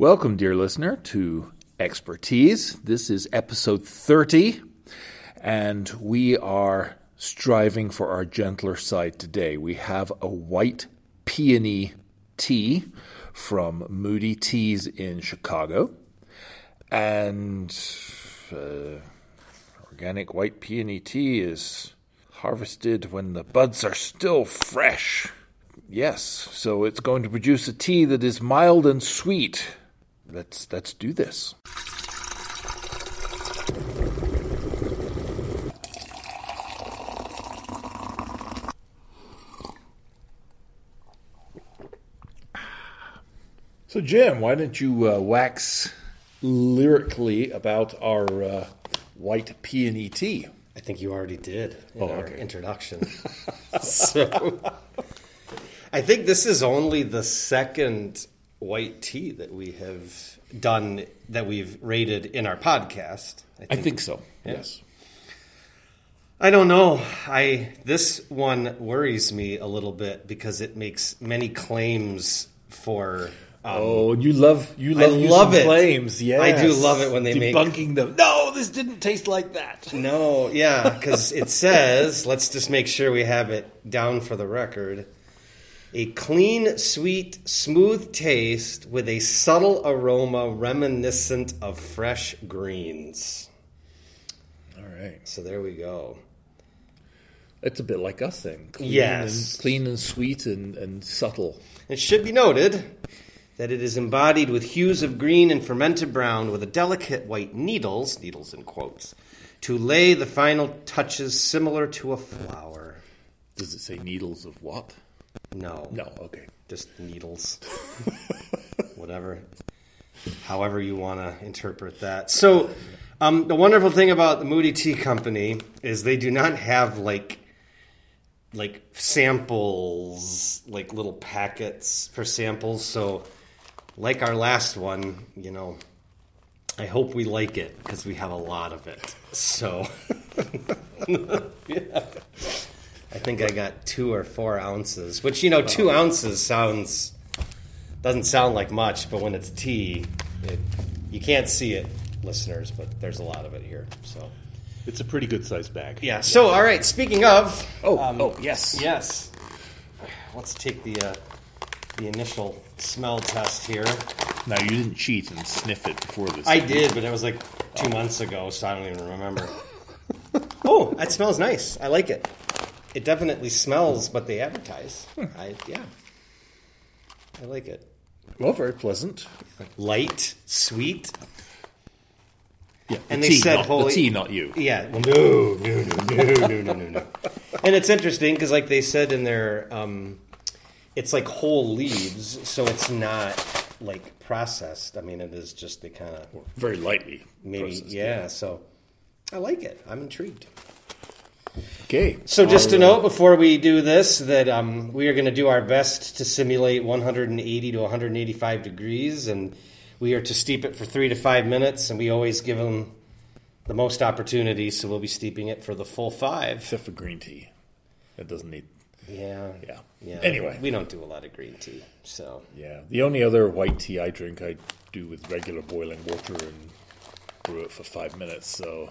Welcome, dear listener, to Expertise. This is episode 30, and we are striving for our gentler side today. We have a white peony tea from Moody Teas in Chicago, and uh, organic white peony tea is harvested when the buds are still fresh. Yes, so it's going to produce a tea that is mild and sweet. Let's let's do this. So, Jim, why don't you uh, wax lyrically about our uh, white peony tea? I think you already did in Oh, our okay. introduction. so, I think this is only the second white tea that we have done that we've rated in our podcast. I think so. Yeah. Yes. I don't know. I this one worries me a little bit because it makes many claims for. Um, Oh, you love you I love love it. claims. Yes. I do love it when they make- debunking them. No, this didn't taste like that. No, yeah, because it says, let's just make sure we have it down for the record. A clean, sweet, smooth taste with a subtle aroma reminiscent of fresh greens. All right, So there we go. it's a bit like us then. Clean Yes. and, clean and sweet and, and subtle. It should be noted that it is embodied with hues of green and fermented brown with a delicate white needles, needles in quotes, to lay the final touches similar to a flower. Does it say needles of what? No. No. Okay. just needles, whatever, however you want to interpret that. So, um, the wonderful thing about the Moody Tea Company is they do not have like like samples, like little packets for samples. So, like our last one, you know, I hope we like it because we have a lot of it. So, yeah. I think I got two or four ounces, which you know, two ounces sounds doesn't sound like much, but when it's tea, it, you can't see it, listeners, but there's a lot of it here. So It's a pretty good sized bag. yeah. So all right. Speaking of, Oh. um, oh. Yes. yes, let's take the uh, the initial smell test here. Now you didn't cheat and sniff it before this. I did, but it was like two months ago, so I don't even remember. oh, that smells nice. I like it. It definitely smells what they advertise. I yeah. I like it. Well, very pleasant. Light, sweet. Yeah. And the they tea, said not, holy- the tea, not you. Yeah. Well, no, no, no, no, no, no, no, no. And it's interesting because, like they said in their, um, it's like whole leaves, so it's not like processed. I mean, it is just they kind of Very lightly. maybe processed, yeah. So I like it. I'm intrigued. Okay. So just uh, note before we do this that um, we are going to do our best to simulate 180 to 185 degrees, and we are to steep it for three to five minutes, and we always give them the most opportunity, so we'll be steeping it for the full five. Except for green tea. It doesn't need. Yeah, Yeah. yeah. Anyway. we don't do a lot of green tea, so Yeah. The only other white tea I drink, I do with regular boiling water and brew it for five minutes. So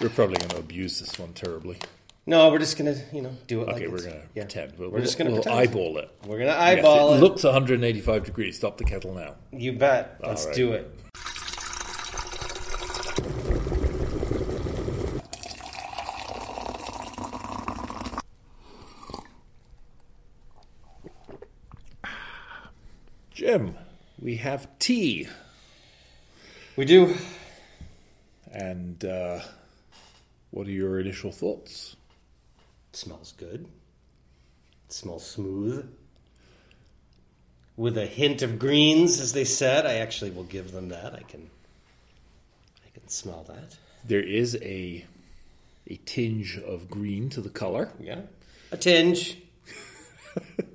we're probably going to abuse this one terribly. no, we're just gonna you know do it. like Okay, we're going to yeah. pretend. We'll, We're just gonna we'll pretend. eyeball it. We're gonna Yes, eyeball it it. looks 185 degrees. Stop the kettle now. You bet. Let's right. do it. Jim, we have tea. We do. And uh, what are your initial thoughts? smells good. It smells smooth. With a hint of greens, as they said. I actually will give them that. I can I can smell that. There is a a tinge of green to the color. Yeah. A tinge.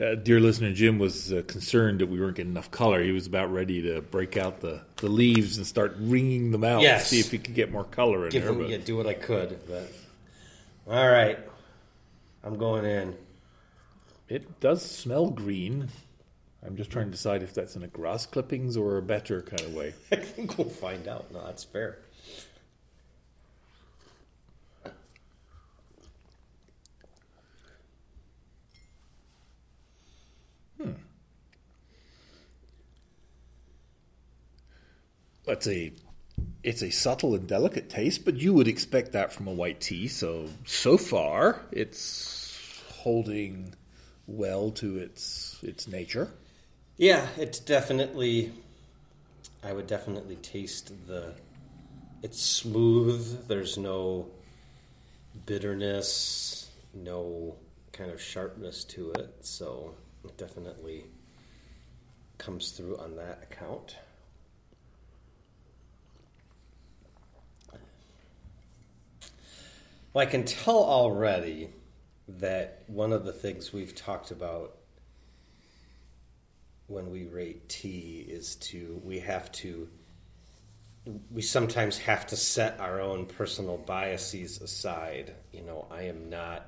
Uh, dear listener, Jim was uh, concerned that we weren't getting enough color. He was about ready to break out the, the leaves and start wringing them out Yes. to see if he could get more color in Give there. them, but yeah, do what I could, but all right. I'm going in. It does smell green. I'm just trying to decide if that's in a grass clippings or a better kind of way. I think we'll find out. No, that's fair. It's a it's a subtle and delicate taste, but you would expect that from a white tea. So so far, it's holding well to its its nature. Yeah, it's definitely. I would definitely taste the. It's smooth. There's no bitterness, no kind of sharpness to it. So it definitely comes through on that account. Well, I can tell already that one of the things we've talked about when we rate tea is to we have to we sometimes have to set our own personal biases aside. You know, I am not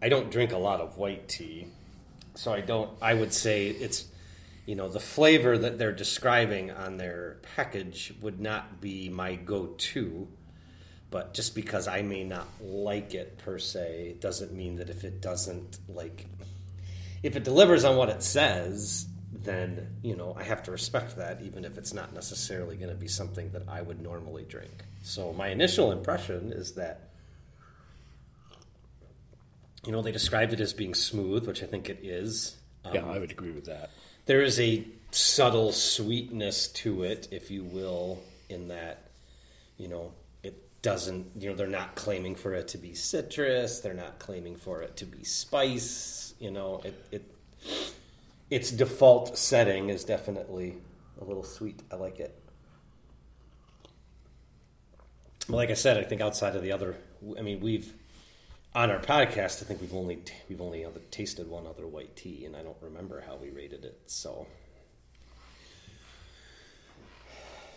I don't drink a lot of white tea. So I don't I would say it's you know, the flavor that they're describing on their package would not be my go-to but just because I may not like it per se doesn't mean that if it doesn't like if it delivers on what it says, then you know I have to respect that, even if it's not necessarily going to be something that I would normally drink. So my initial impression is that you know they described it as being smooth, which I think it is. Um, yeah, I would agree with that. There is a subtle sweetness to it, if you will, in that you know doesn't you know they're not claiming for it to be citrus they're not claiming for it to be spice you know it, it its default setting is definitely a little sweet. I like it. But like i said i think outside of the other i mean we've on our podcast i think we've only we've only tasted one other white tea and i don't remember how we rated it so.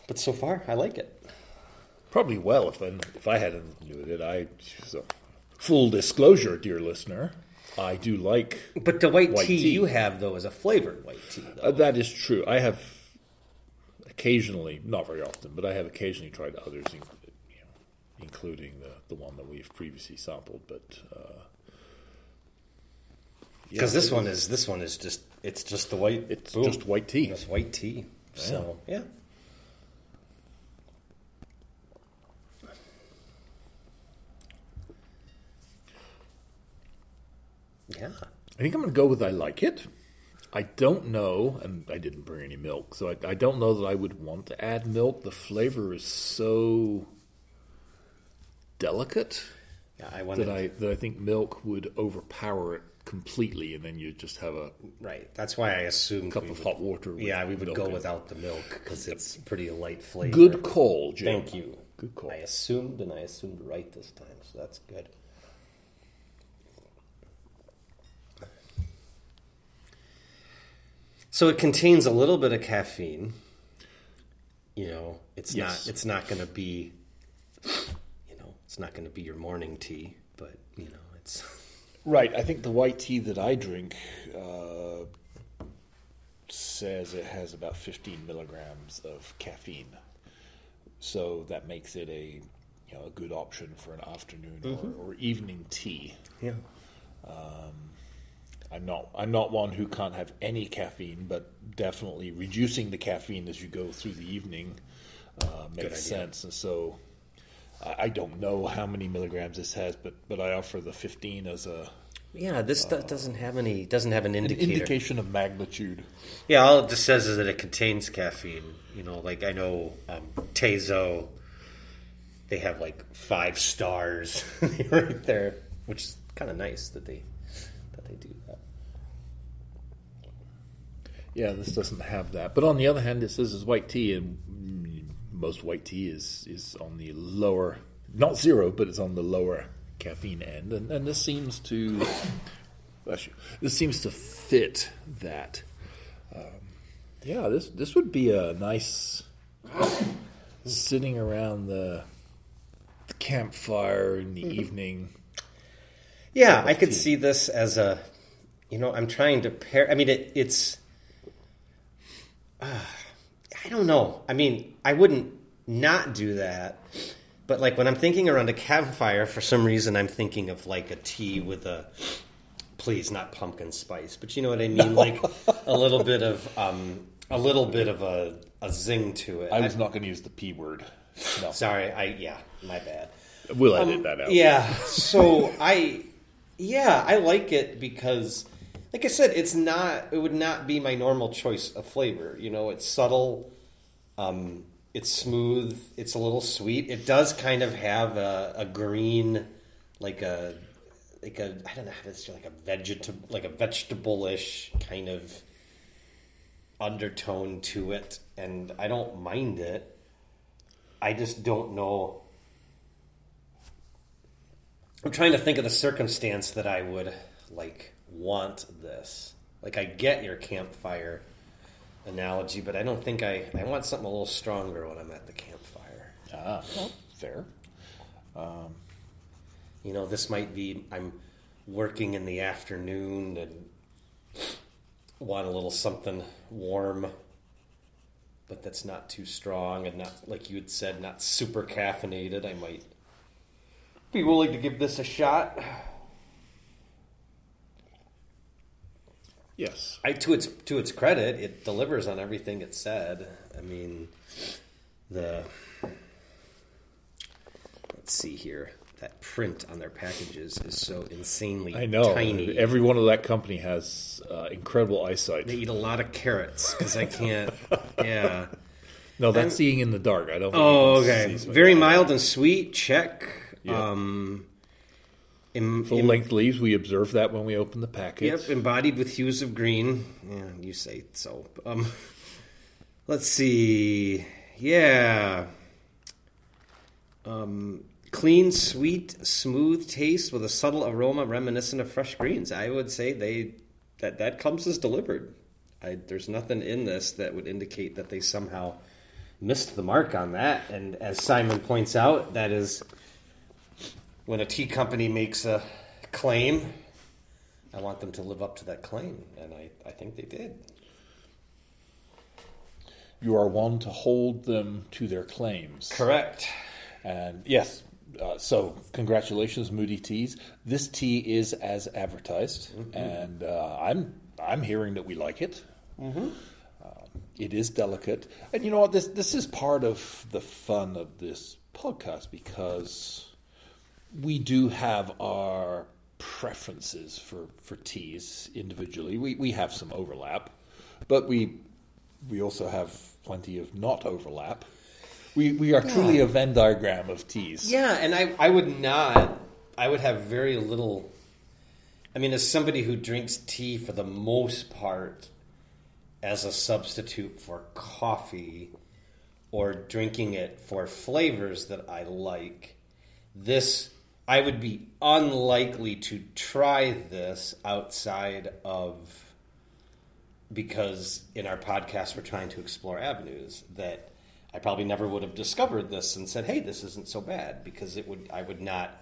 But so far i like it Probably well if I if I had anything to do with it. I so full disclosure, dear listener, I do like. But the white, white tea, tea, you have though is a flavored white tea. Uh, that is true. I have occasionally, not very often, but I have occasionally tried others, you know, including the the one that we've previously sampled. But because uh, yeah, this one is this one is just it's just the white. It's boom, just white tea. It's white tea. So yeah. Yeah. I think I'm going to go with I like it. I don't know, and I didn't bring any milk, so I, I, don't know that I would want to add milk. The flavor is so delicate yeah, I that I that I think milk would overpower it completely, and then you just have a right. That's why I assume cup of would, hot water. yeah, we would go in. without the milk because it's pretty light flavor. Good call, Jim. Thank you. Good call. I assumed, and I assumed right this time, so that's good. So it contains a little bit of caffeine. You know, it's yes. not it's not going to be you know, it's not going to be your morning tea, but you know, it's Right, I think the white tea that I drink uh, says it has about 15 milligrams of caffeine. So that makes it a you know a good option for an afternoon mm-hmm. or, or, evening tea. Yeah. Um, I'm not I'm not one who can't have any caffeine, but definitely reducing the caffeine as you go through the evening uh, makes sense. And so I don't know how many milligrams this has, but but I offer the 15 as a yeah. This uh, doesn't have any doesn't have an indicator. An indication of magnitude. Yeah, all it just says is that it contains caffeine. You know, like I know um, Tazo, they have like five stars right there, which is kind of nice that they that they do that. Yeah, this doesn't have that. But on the other hand, it says it's white tea, and most white tea is is on the lower, not zero, but it's on the lower caffeine end, and, and this seems to, this seems to fit that. Um, yeah, this this would be a nice sitting around the, the campfire in the mm-hmm. evening. Yeah, I could tea. see this as a you know, I'm trying to pair. I mean, it, it's. Uh, I don't know. I mean, I wouldn't not do that, but like when I'm thinking around a campfire, for some reason, I'm thinking of like a tea with a. Please, not pumpkin spice, but you know what I mean, like a little bit of um, a little bit of a, a zing to it. I was not going to use the p word. No, Sorry, I yeah, my bad. we'll edit that out. Um, Yeah. So I, yeah, I like it because, like I said, it's not. It would not be my normal choice of flavor. You know, it's subtle. Um, it's smooth. It's a little sweet. It does kind of have a, a green, like a, like a I don't know say like a vegetable, like a vegetable-ish kind of undertone to it, and I don't mind it. I just don't know. I'm trying to think of the circumstance that I would like want this. Like I get your campfire analogy, but I don't think I I want something a little stronger when I'm at the campfire. Ah, well, fair. You know, this might be I'm working in the afternoon and want a little something warm, but that's not too strong and not like you had said, not super caffeinated. I might be willing to give this a shot. Yes. I, to its to its credit, it delivers on everything it said. I mean, the let's see here. That print on their packages is so insanely I know. tiny. Every one of that company has uh, incredible eyesight. they eat a lot of carrots because I can't. yeah. No, that's I'm- seeing in the dark. I don't. Think Oh, okay. Very mild and sweet. Check. Yeah. Um, em- Full length leaves. We observed that when we opened the package. Yep, embodied with hues of green. Yeah, you say so. Um, let's see. Yeah. Um, clean, sweet, smooth taste with a subtle aroma reminiscent of fresh greens. I would say they that that comes as delivered. I, there's nothing in this that would indicate that they somehow missed the mark on that. And as Simon points out, that is when a tea company makes a claim, I want them to live up to that claim, and I, I think they did. You are one to hold them to their claims. Correct. And yes, uh, so congratulations, Moody Teas. This tea is as advertised, and uh, I'm I'm hearing that we like it. Uh, it is delicate, and you know what? This this is part of the fun of this podcast because we do have our preferences for for teas individually. We we have some overlap, but we we also have plenty of not overlap. We we are truly a Venn diagram of teas. Yeah, and I, I would not, I would have very little. I mean, as somebody who drinks tea for the most part as a substitute for coffee or drinking it for flavors that I like, this, I would be unlikely to try this outside of because in our podcast we're trying to explore avenues that I probably never would have discovered this and said, "Hey, this isn't so bad," because it would I would not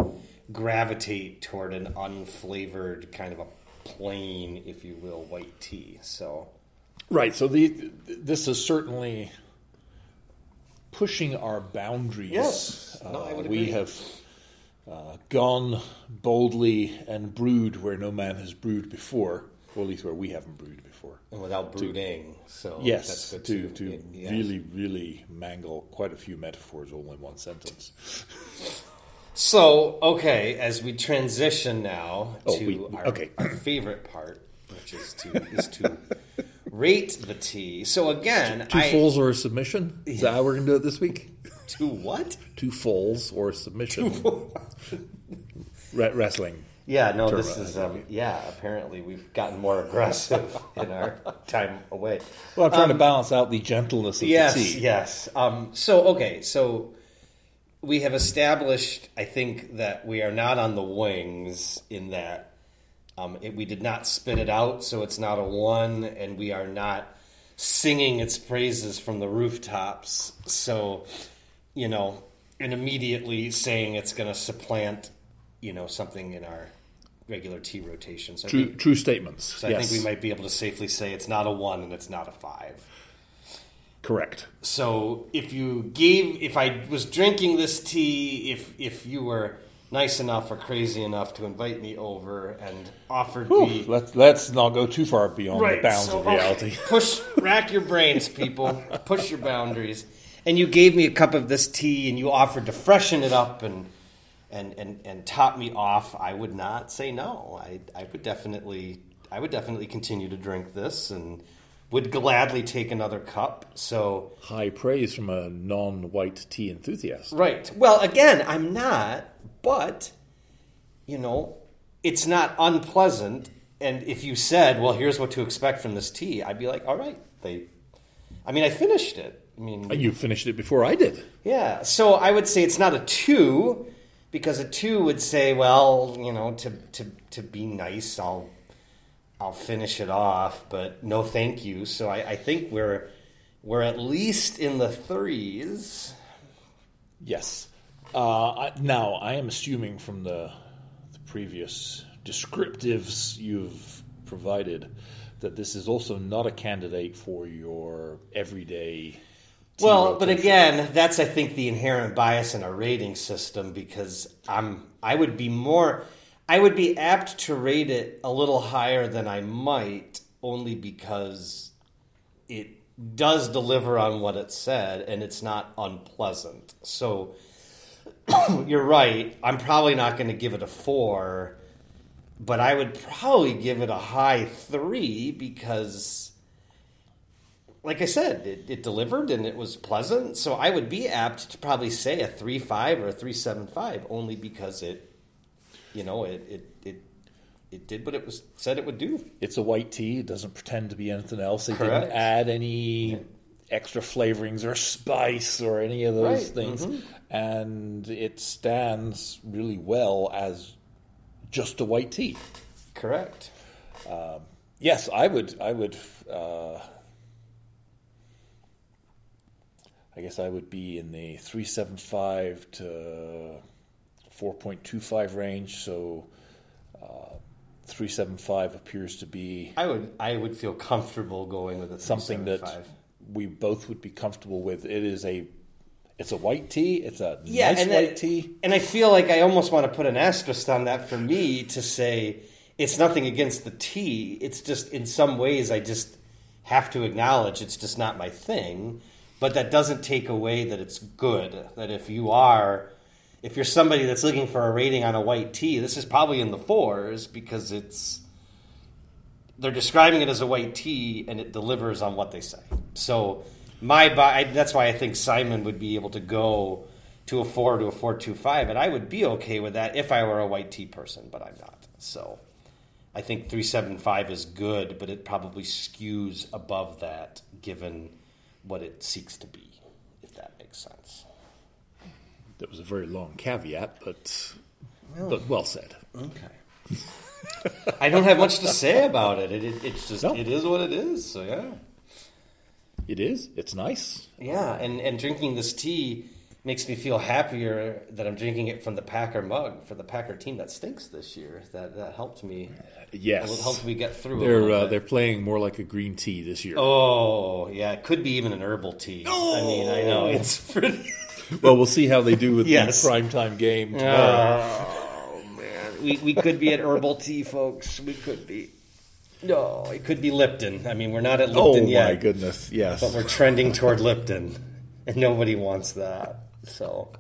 gravitate toward an unflavored kind of a plain, if you will, white tea. So Right. So the this is certainly pushing our boundaries. Yes. No, I Uh, we have uh, gone boldly and brewed where no man has brewed before, or at least where we haven't brewed before. and without brooding, so Yes, that's good to too. to yes. really really mangle quite a few metaphors all in one sentence. So okay, as we transition now Oh, to we- our, okay. our favorite part, which is to is to rate the tea. So again, Two I fulls or a submission? Is that how we're going to do it this week? To what? To fulls or submission? Re- wrestling. Yeah, no, Term, this is um, yeah. Apparently, we've gotten more aggressive in our time away. Well, I'm trying to balance out the gentleness of Yes, the tea. yes. Um, so okay, so we have established, I think, that we are not on the wings in that um, it, we did not spit it out, so it's not a one, and we are not singing its praises from the rooftops. So, you know, and immediately saying it's going to supplant, you know, something in our regular tea rotation. So True, think, true statements. so I yes, think we might be able to safely say it's not a one and it's not a five. correct. So if you gave, if I was drinking this tea, if if you were nice enough or crazy enough to invite me over and offered Whew, me let's let's not go too far beyond the bounds so, of okay, reality. push, rack your brains, people. Push your boundaries. And you gave me a cup of this tea, and you offered to freshen it up and and and and top me off. I would not say no. I I would definitely I would definitely continue to drink this and would gladly take another cup. So High praise from a non-white tea enthusiast. Right. Well, again, I'm not, but you know, it's not unpleasant. And if you said, "Well, here's what to expect from this tea," I'd be like, "All right." They, I mean, I finished it. I mean, You finished it before I did. yeah. So I would say it's not a two, because a two would say, "Well, you know, to to to be nice, I'll I'll finish it off, but no, thank you." So I, I think we're we're at least in the threes. Yes. Uh, I, now, I am assuming from the, the previous descriptives you've provided that this is also not a candidate for your everyday. Well, but again, that's I think the inherent bias in our rating system because I'm I would be more I would be apt to rate it a little higher than I might only because it does deliver on what it said and it's not unpleasant. So you're right. I'm probably not going to give it a 4, but I would probably give it a high 3 because like I said, it, it delivered and it was pleasant. So I would be apt to probably say a three five or a three seven five, only because it, you know, it it it, it did what it was said it would do. it's a white tea. It doesn't pretend to be anything else. They Correct. didn't add any extra flavorings or spice or any of those Right, things, mhm. and it stands really well as just a white tea. Correct. Yes, I would. I would. Uh, I guess I would be in the three seven five to four point two five range. So uh, three seven five appears to be I would I would feel comfortable going with a something that we both would be comfortable with. It is a. It's a white tea. It's a yeah, nice white I, tea. and I feel like I almost want to put an asterisk on that for me to say it's nothing against the tea. It's just in some ways I just have to acknowledge it's just not my thing. But that doesn't take away that it's good. That if you are, if you're somebody that's looking for a rating on a white tea, this is probably in the fours because it's they're describing it as a white tea and it delivers on what they say. So my that's why I think Simon would be able to go to a four to a four two five, and I would be okay with that if I were a white tea person, but I'm not. So I think three seven five is good, but it probably skews above that given what it seeks to be, if that makes sense. That was a very long caveat, but but well said. Okay. I don't have much to say about it. It, it it's just No. it is what it is. So yeah. It is. It's nice. Yeah, and, and drinking this tea makes me feel happier that I'm drinking it from the Packer mug for the Packer team that stinks this year. That that helped me. Yes. It helped me get through. They're uh, they're playing more like a green tea this year. Oh yeah, it could be even an herbal tea. I mean, I know it's pretty. Well, we'll see how they do with Yes. the primetime game tomorrow. Oh man, we we could be at herbal tea, folks. We could be. No, it could be Lipton. I mean, we're not at Lipton yet. oh my goodness! Yes. but we're trending toward Lipton, and nobody wants that. So,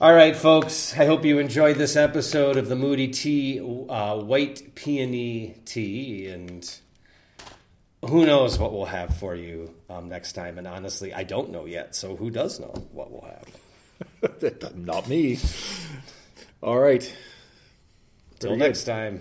all right, folks. I hope you enjoyed this episode of the Moody Tea uh, White Peony Tea, and who knows what we'll have for you um, next time. And honestly, I don't know yet. So, who does know what we'll have? Not me. All right. Till next time.